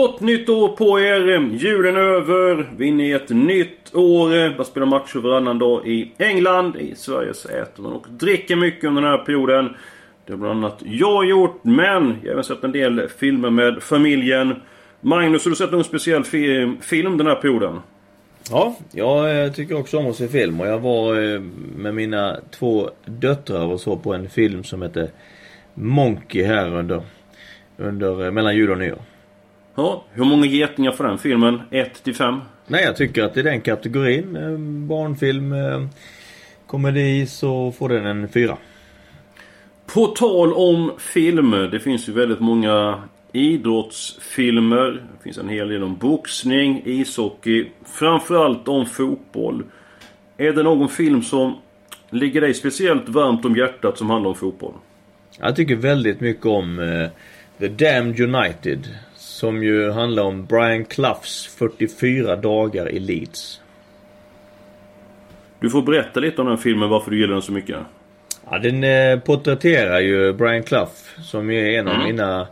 Gott nytt år på er! Julen är över. Vi är inne i ett nytt år. Man spelar matcher varannan dag i England. I Sverige så äter man och dricker mycket under den här perioden. Det har bland annat jag gjort, men jag har även sett en del filmer med familjen. Magnus, har du sett någon speciell fi film den här perioden? Ja, jag eh, tycker också om att se film och jag var eh, med mina två döttrar och så på en film som heter Monkey här under, under eh, mellan jul och nyår. Ja, hur många getingar får den filmen? 1 till 5? Nej, jag tycker att i den kategorin, barnfilm, komedi, så får den en fyra. På tal om film. Det finns ju väldigt många idrottsfilmer. Det finns en hel del om boxning, ishockey, framförallt om fotboll. Är det någon film som ligger dig speciellt varmt om hjärtat som handlar om fotboll? Jag tycker väldigt mycket om uh, The Damned United. Som ju handlar om Brian Cloughs 44 dagar i Leeds. Du får berätta lite om den filmen, varför du gillar den så mycket. Ja, den eh, porträtterar ju Brian Clough som är en av mm. mina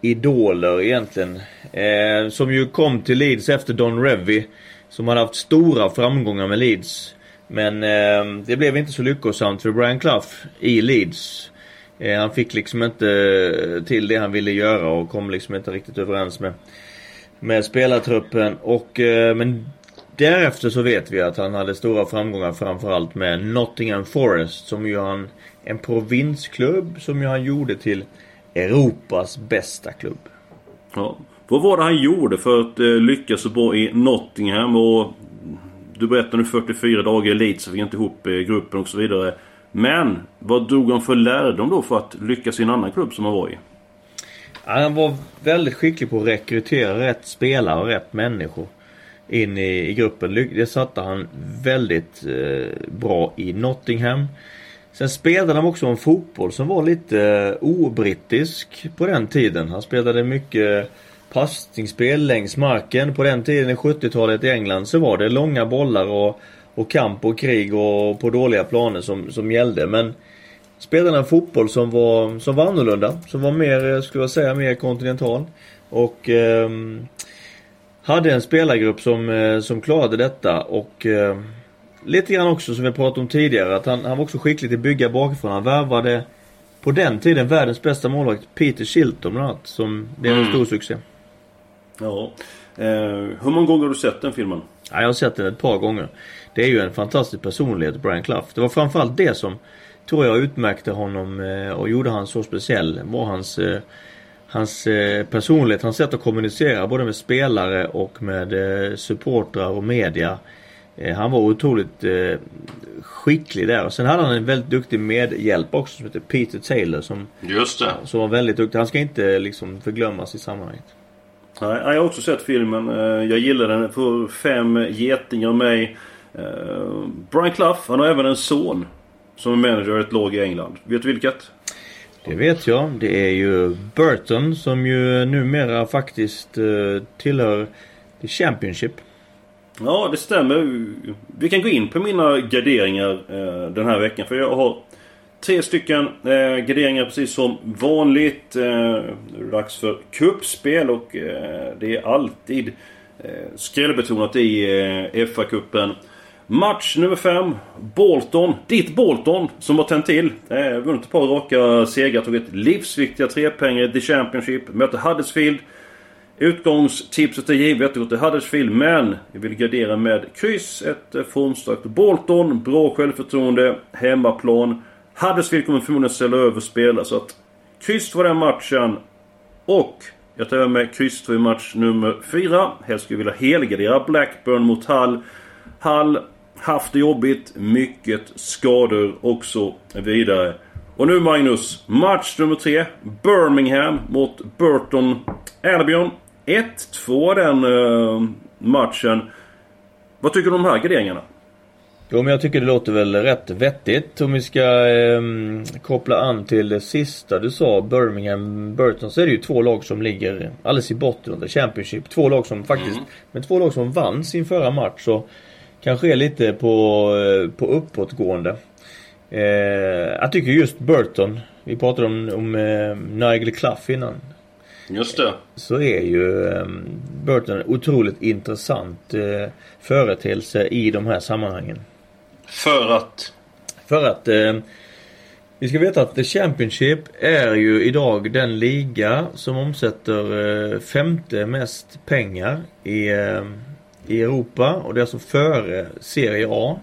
idoler egentligen. Eh, som ju kom till Leeds efter Don Revy. Som hade haft stora framgångar med Leeds. Men eh, det blev inte så lyckosamt för Brian Clough i Leeds. Eh, han fick liksom inte eh, till det han ville göra och kom liksom inte riktigt överens med, med spelartruppen. Och, eh, men därefter så vet vi att han hade stora framgångar framförallt med Nottingham Forest som ju han en provinsklubb som ju han gjorde till Europas bästa klubb. Ja. Vad var det han gjorde för att lyckas så bra i Nottingham? Och du berättade nu 44 dagar i Leeds så fick inte ihop gruppen och så vidare. Men vad drog han för lärdom då för att lyckas i en annan klubb som han var i? Han var väldigt skicklig på att rekrytera rätt spelare och rätt människor in i, i gruppen. Det satte han väldigt eh, bra i Nottingham. Sen spelade han också en fotboll som var lite eh, obrittisk på den tiden. Han spelade mycket passningsspel längs marken. På den tiden i 70-talet i England så var det långa bollar och, och kamp och krig och på dåliga planer som, som gällde. Men spelade en fotboll som var, som var annorlunda. Som var mer, eh, skulle jag säga, mer kontinental. Och eh, hade en spelargrupp som, eh, som klarade detta och eh, lite grann också som vi pratat om tidigare att han, han var också skicklig till att bygga bakifrån. Han värvade på den tiden världens bästa målvakt Peter Shilton bland annat. Som blev en mm. stor succé. Ja. Eh, hur många gånger har du sett den filmen? Ja, jag har sett den ett par gånger. Det är ju en fantastisk personlighet, Brian Clough. Det var framförallt det som tror jag utmärkte honom eh, och gjorde han så speciell. Var hans, eh, hans eh, personlighet, hans sätt att kommunicera både med spelare och med supportrar och media. Han var otroligt skicklig där. Och sen hade han en väldigt duktig medhjälp också som heter Peter Taylor. Som, Just det. Som var väldigt duktig. Han ska inte liksom förglömmas i sammanhanget. Nej, jag har också sett filmen. Jag gillar den. Får fem getingar mig. Brian Clough, han har även en son. Som är manager i ett lag i England. Vet du vilket? Det vet jag. Det är ju Burton som ju numera faktiskt tillhör The Championship. Ja, det stämmer. Vi kan gå in på mina garderingar eh, den här veckan. För jag har tre stycken eh, garderingar precis som vanligt. Eh, nu är det dags för kuppspel och eh, det är alltid eh, skrällbetonat i eh, FA-cupen. Match nummer 5. Bolton. Ditt Bolton som har tänt till. Eh, vunnit ett par raka segrar. Tagit livsviktiga trepengar i The Championship. Möter Huddersfield. Utgångstipset är givet. du går till Huddersfield. Men vi vill gardera med kryss. Ett eh, formstarkt Bolton. Bra självförtroende. Hemmaplan. Huddersfield kommer förmodligen ställa över spelare. Så att kryss var den matchen. Och jag tar med kryss 2 i match nummer 4. Helst skulle jag vilja helgardera Blackburn mot Hull. Hall haft det jobbigt, mycket skador och så vidare. Och nu Magnus, match nummer tre. Birmingham mot Burton Albion. 1-2 den uh, matchen. Vad tycker du om de här garderingarna? Jo men jag tycker det låter väl rätt vettigt. Om vi ska eh, koppla an till det sista du sa, Birmingham Burton, så är det ju två lag som ligger alldeles i botten the Championship. Två lag som faktiskt, mm. men två lag som vann sin förra match. Så kanske är lite på, på uppåtgående. Eh, jag tycker just Burton, vi pratade om, om eh, Nigel Clough innan. Just det. Så är ju eh, Burton en otroligt intressant eh, företeelse i de här sammanhangen. För att? För att eh, vi ska veta att The Championship är ju idag den liga som omsätter eh, femte mest pengar i, eh, i Europa och det är alltså före Serie A.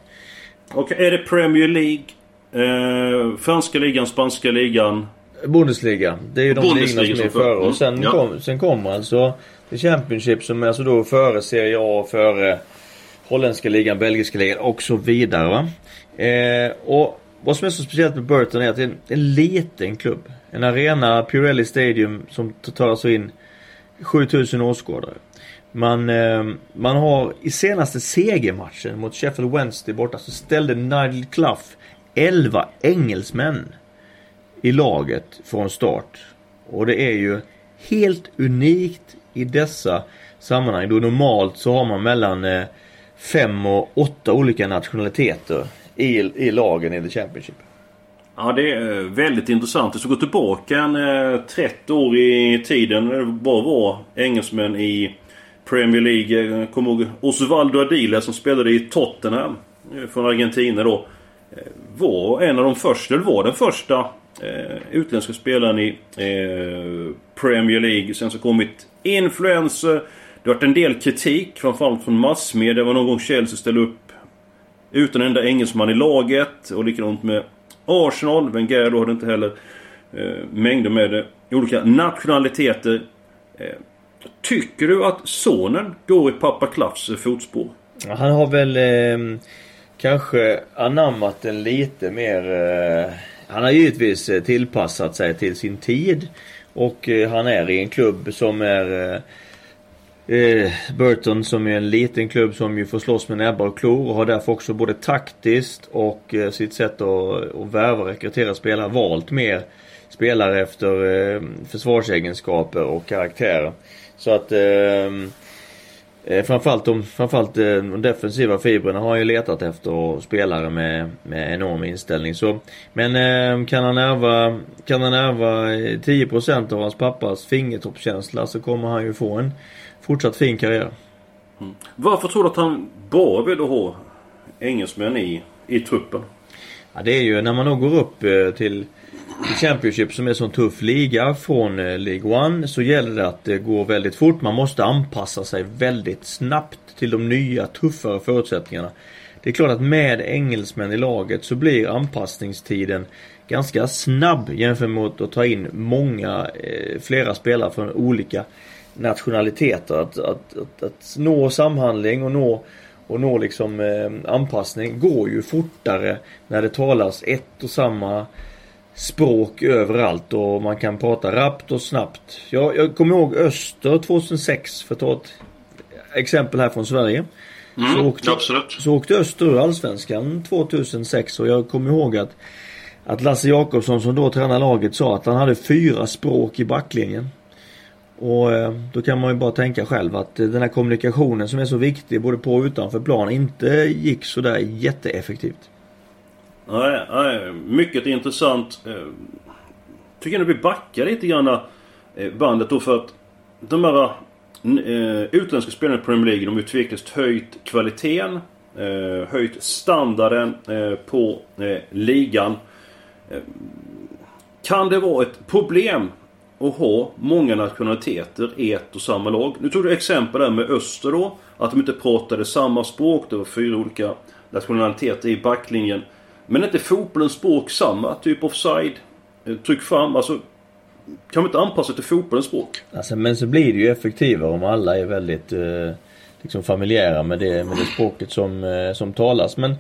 Och är det Premier League, eh, franska ligan, spanska ligan? Bundesliga. Det är ju de ligorna som är före. Och sen, ja. kom, sen kommer alltså The Championship som är alltså då före Serie A, före holländska ligan, belgiska ligan och så vidare. Va? Eh, och vad som är så speciellt med Burton är att det är en, en liten klubb. En arena, Pirelli Stadium, som tar alltså in 7000 åskådare. Man, ehm, man har i senaste segermatchen mot Sheffield Wednesday borta så ställde Nigel Clough 11 engelsmän i laget från start. Och det är ju helt unikt i dessa sammanhang. Då normalt så har man mellan eh, fem och åtta olika nationaliteter i, i lagen i The Championship. Ja det är eh, väldigt intressant. Det ska gå tillbaka en eh, 30 år i tiden. Det bara var engelsmän i Premier League. Jag kommer ihåg Osvaldo Adila som spelade i Tottenham. Eh, från Argentina då. Eh, var en av de första, eller var den första eh, utländska spelaren i eh, Premier League. Sen så kommit influenser. Det har varit en del kritik, framförallt från massmedia. Det var någon gång Chelsea ställde upp utan en enda engelsman i laget. Och likadant med Arsenal. Wenger då hade inte heller eh, mängder med eh, olika nationaliteter. Eh, Tycker du att sonen går i pappa Klaffs fotspår? Han har väl eh, kanske anammat den lite mer eh, han har givetvis eh, tillpassat sig till sin tid. Och eh, han är i en klubb som är eh, eh, Burton som är en liten klubb som ju får slåss med näbbar och klor och har därför också både taktiskt och eh, sitt sätt att, att värva och rekrytera spelare valt mer spelare efter försvarsegenskaper och karaktärer. Så att Eh, framförallt, de, framförallt eh, de defensiva fibrerna har han ju letat efter spelare med, med enorm inställning. Så, men eh, kan han ärva, kan han ärva 10% av hans pappas fingertoppskänsla så kommer han ju få en fortsatt fin karriär. Mm. Varför tror du att han bara vill ha engelsmän i, i truppen? Ja, det är ju när man då går upp till Championship som är en sån tuff liga från eh, League One så gäller det att eh, det går väldigt fort. Man måste anpassa sig väldigt snabbt till de nya tuffare förutsättningarna. Det är klart att med engelsmän i laget så blir anpassningstiden ganska snabb jämfört med att ta in många, eh, flera spelare från olika nationaliteter. Att, att, att, att nå samhandling och nå och nå liksom eh, anpassning går ju fortare när det talas ett och samma språk överallt och man kan prata rappt och snabbt. Jag, jag kommer ihåg Öster 2006 för att ta ett exempel här från Sverige. Mm, så, åkte, absolut. så åkte Öster ur Allsvenskan 2006 och jag kommer ihåg att att Lasse Jakobsson som då tränade laget sa att han hade fyra språk i backlinjen. Och eh, då kan man ju bara tänka själv att den här kommunikationen som är så viktig både på och utanför plan inte gick sådär jätteeffektivt. Nej, nej, mycket intressant. Eh, tycker ändå vi backar lite grann eh, bandet då för att de här eh, utländska spelarna i Premier League de har ju tveklöst höjt kvaliteten. Höjt standarden på ligan. Kan det vara ett problem att ha många nationaliteter i ett och samma lag? Nu tog du exempel där med Öster då. Att de inte pratade samma språk. Det var fyra olika nationaliteter i backlinjen. Men är inte fotbollens språk samma? Typ offside? Eh, tryck fram? Alltså kan man inte anpassa till fotbollens språk? Alltså, men så blir det ju effektivare om alla är väldigt... Eh, liksom familjära med det, med det språket som, eh, som talas. Men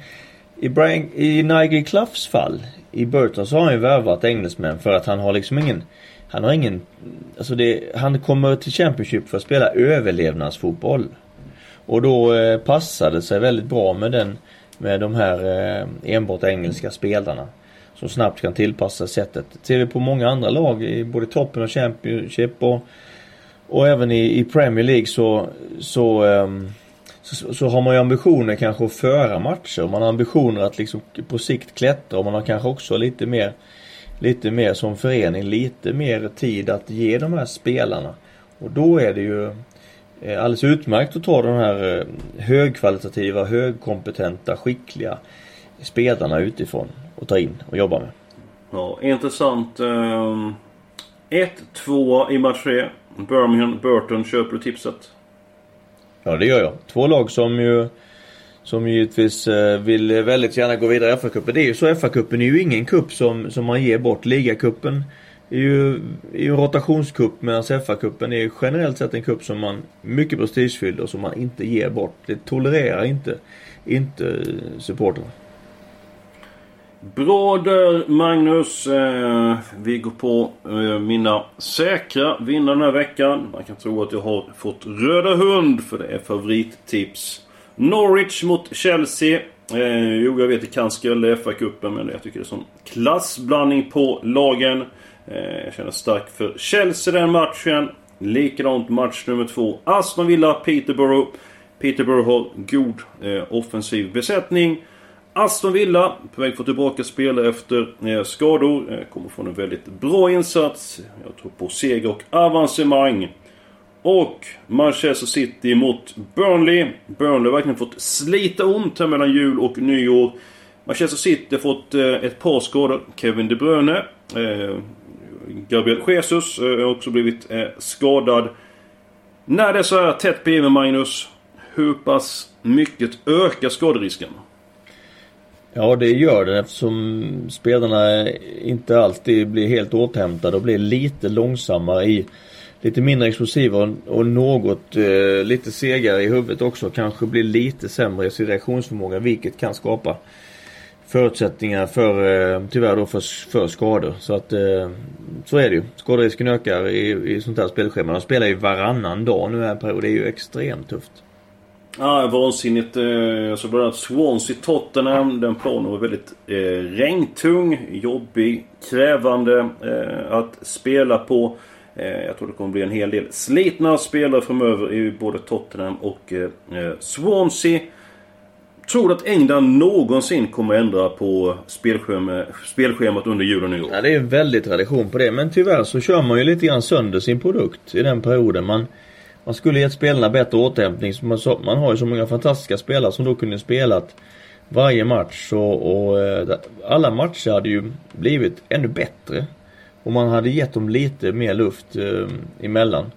i, Brian, i Nigel Cloughs fall, i Burton så har han ju värvat engelsmän för att han har liksom ingen han har ingen, alltså det, han kommer till Championship för att spela överlevnadsfotboll. Och då eh, passade det sig väldigt bra med den, med de här eh, enbart engelska spelarna. Som snabbt kan tillpassa sättet. Ser vi på många andra lag i både toppen och Championship och, och även i, i Premier League så, ehm, så, så, så, har man ju ambitioner kanske att föra matcher. Man har ambitioner att liksom på sikt klättra och man har kanske också lite mer lite mer som förening, lite mer tid att ge de här spelarna. Och då är det ju alldeles utmärkt att ta de här eh, högkvalitativa, högkompetenta, skickliga spelarna utifrån och ta in och jobba med. Ja, intressant. 1-2 ehm, i match 3. Birmingham, Burton. Köper du tipset? Ja, det gör jag. Två lag som ju som givetvis eh, vill väldigt gärna gå vidare i FA-cupen. Det är ju så, FA-cupen är ju ingen cup som, som man ger bort. Ligacupen är ju, är ju en rotationscup medan FA-cupen är generellt sett en cup som man mycket prestigefylld och som man inte ger bort. Det tolererar inte, inte supportrarna. Bra där Magnus. Eh, vi går på eh, mina säkra vinnare den här veckan. Man kan tro att jag har fått röda hund för det är favorittips. Norwich mot Chelsea. Eh, jo, jag vet det kan skrälla FA-cupen men jag tycker det är sån klassblandning på lagen. Eh, jag känner starkt för Chelsea den matchen. Likadant match nummer två. Aston Villa, Peterborough. Peterborough har god eh, offensiv besättning. Aston Villa, på väg att få tillbaka spel efter eh, skador. Eh, kommer från en väldigt bra insats. Jag tror på seger och avancemang. Och Manchester City mot Burnley. Burnley har verkligen fått slita ont här mellan jul och nyår. Manchester City har fått eh, ett par skador. Kevin De Bruyne. Eh, Gabriel Jesus eh, har också blivit eh, skadad. När det är så här tätt bredvid Magnus. Hur pass mycket ökar skaderisken? Ja det gör det eftersom spelarna inte alltid blir helt återhämtade och blir lite långsammare i lite mindre explosiva och, och något eh, lite segare i huvudet också. Kanske blir lite sämre i sin reaktionsförmåga vilket kan skapa förutsättningar för, eh, tyvärr då för, för skador. Så att eh, så är det ju. Skaderisken ökar i, i sånt här spelschema. De spelar ju varannan dag nu här period. Det är ju extremt tufft. Ja, vansinnigt. Eh, alltså jag såg bland annat Swansea Tottenham. Den planen var väldigt eh, regntung, jobbig, krävande eh, att spela på. Eh, jag tror det kommer bli en hel del slitna spelare framöver i både Tottenham och eh, eh Swansea. Tror du att England någonsin kommer ändra på spelschema, spelschemat under jul och nyår? Ja, det är en väldig tradition på det. Men tyvärr så kör man ju lite grann sönder sin produkt i den perioden. Man, man skulle gett spelarna bättre återhämtning. Man, så, man har ju så många fantastiska spelare som då kunde spelat varje match. Och, och eh, alla matcher hade ju blivit ännu bättre och man hade gett dem lite mer luft eh, emellan.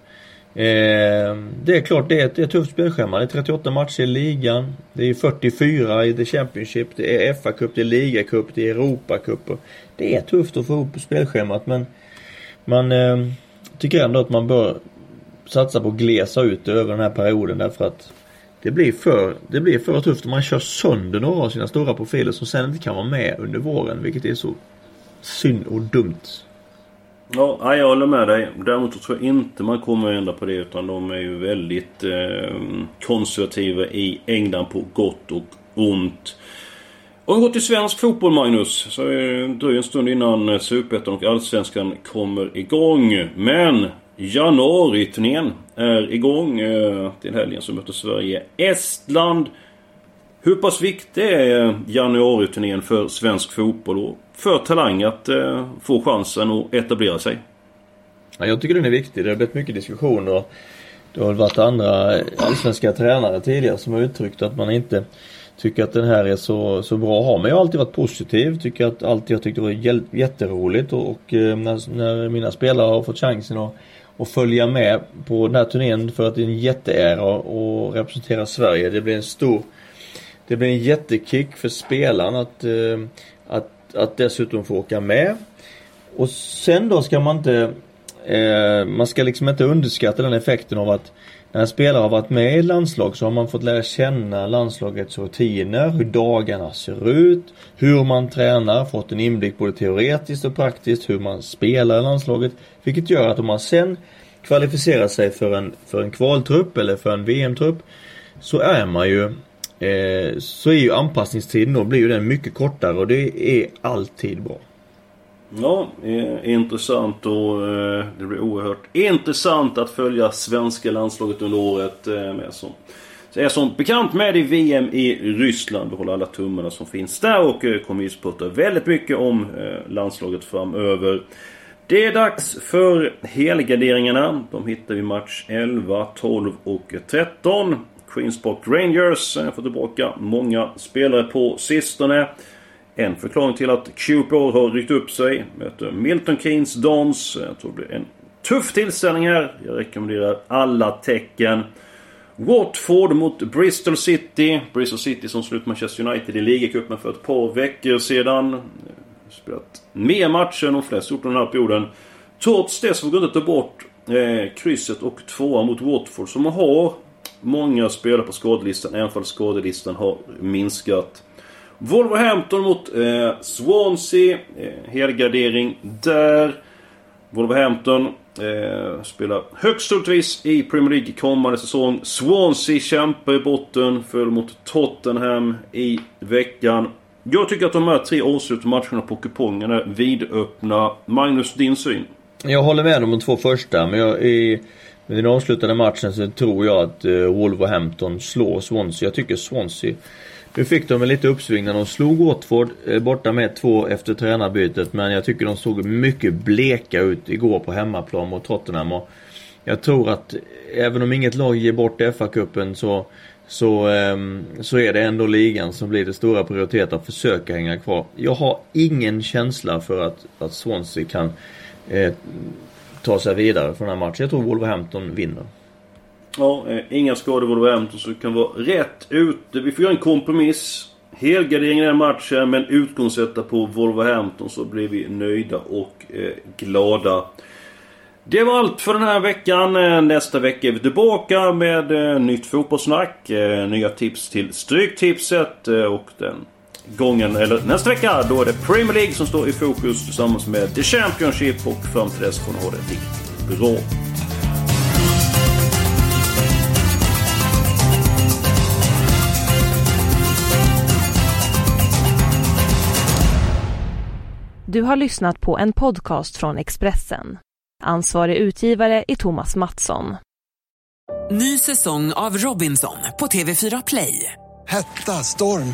Eh, det är klart det är, ett, ett tufft spelschema. Det är 38 matcher i ligan. Det är 44 i The Championship. Det är FA-cup, det är ligacup, det är Europacup. Det är tufft att få ihop spelschemat men man eh, tycker ändå att man bör satsa på att glesa ut över den här perioden därför att det blir för, det blir för tufft om man kör sönder några av sina stora profiler som sen inte kan vara med under våren vilket är så synd och dumt. Ja, jag håller med dig. Däremot tror jag inte man kommer att ändra på det utan de är ju väldigt eh, konservativa i England på gott och ont. Om vi går till svensk fotboll Magnus så är det en stund innan Superettan och Allsvenskan kommer igång. Men januariturnén är igång. Eh, till helgen så möter Sverige Estland. Hur pass viktig är januariturnén för svensk fotboll och för Talang att eh, få chansen att etablera sig? Ja, jag tycker den är viktig. Det har blivit mycket diskussioner. det har varit andra allsvenska tränare tidigare som har uttryckt att man inte tycker att den här är så, så bra att ha. Men jag har alltid varit positiv. Tycker att alltid jag tyckte det var jätteroligt och, och eh, när, när, mina spelare har fått chansen att, att följa med på den här turnén för att det är en jätteära att representera Sverige. Det blir en stor det blir en jättekick för spelaren att, eh, att, att dessutom få åka med. Och sen då ska man inte eh, man ska liksom inte underskatta den effekten av att när en spelare har varit med i ett landslag så har man fått lära känna landslagets rutiner, hur dagarna ser ut, hur man tränar, fått en inblick både teoretiskt och praktiskt, hur man spelar i landslaget. Vilket gör att om man sen kvalificerar sig för en, för en kvaltrupp eller för en VM-trupp så är man ju eh, så är ju anpassningstiden då blir ju den mycket kortare och det är alltid bra. Ja, eh, intressant och eh, det blir oerhört intressant att följa svenska landslaget under året. Eh, med som, så är som bekant med i VM i Ryssland. Vi håller alla tummarna som finns där och eh, kommer ju prata väldigt mycket om eh, landslaget framöver. Det är dags för helgarderingarna. De hittar vi match 11, 12 och 13. Queens Park Rangers eh, Jag får tillbaka många spelare på sistone. En förklaring till att Cupor har ryckt upp sig. Möter Milton Keynes Dons. Jag tror det blir en tuff tillställning här. Jag rekommenderar alla tecken. Watford mot Bristol City. Bristol City som slut Manchester United i ligacupen för ett par veckor sedan. Eh, spelat mer matcher än de flesta gjort den här perioden. Trots det så går det inte ta bort eh, krysset och tvåan mot Watford som har många spelare på skadelistan. Även om skadelistan har minskat. Wolverhampton mot eh, Swansea. Eh, helgardering där. Wolverhampton eh, spelar högst troligtvis i Premier League kommande säsong. Swansea kämpar i botten. Föll mot Tottenham i veckan. Jag tycker att de här tre avslutande matcherna på kupongen är vidöppna. Magnus, din syn? Jag håller med om de två första, men jag, är i den avslutande matchen så tror jag att eh, Wolverhampton slår Swansea. Jag tycker Swansea nu fick de en lite uppsving när de slog Watford eh, borta med 2 efter tränarbytet. Men jag tycker de såg mycket bleka ut igår på hemmaplan mot Tottenham. Och jag tror att eh, även om inget lag ger bort FA-cupen så, så, ehm, så är det ändå ligan som blir det stora prioritet att försöka hänga kvar. Jag har ingen känsla för att, att Swansea kan eh, ta sig vidare från den här matchen. Jag tror Wolverhampton vinner. Ja, eh, inga skador Wolverhampton så det kan vara rätt ute. Vi får göra en kompromiss. Helgardering i den matchen men utgångssätta på Wolverhampton så blir vi nöjda och eh, glada. Det var allt för den här veckan. Eh, nästa vecka är vi tillbaka med eh, nytt fotbollssnack. Eh, nya tips till Stryktipset. Eh, och den gången, eller nästa vecka, då är det Premier League som står i fokus tillsammans med The Championship. Och fram till dess får ni ha det riktigt bra. Du har lyssnat på en podcast från Expressen. Ansvarig utgivare är Thomas Mattsson. Ny säsong av Robinson på TV4 Play. Hetta, storm,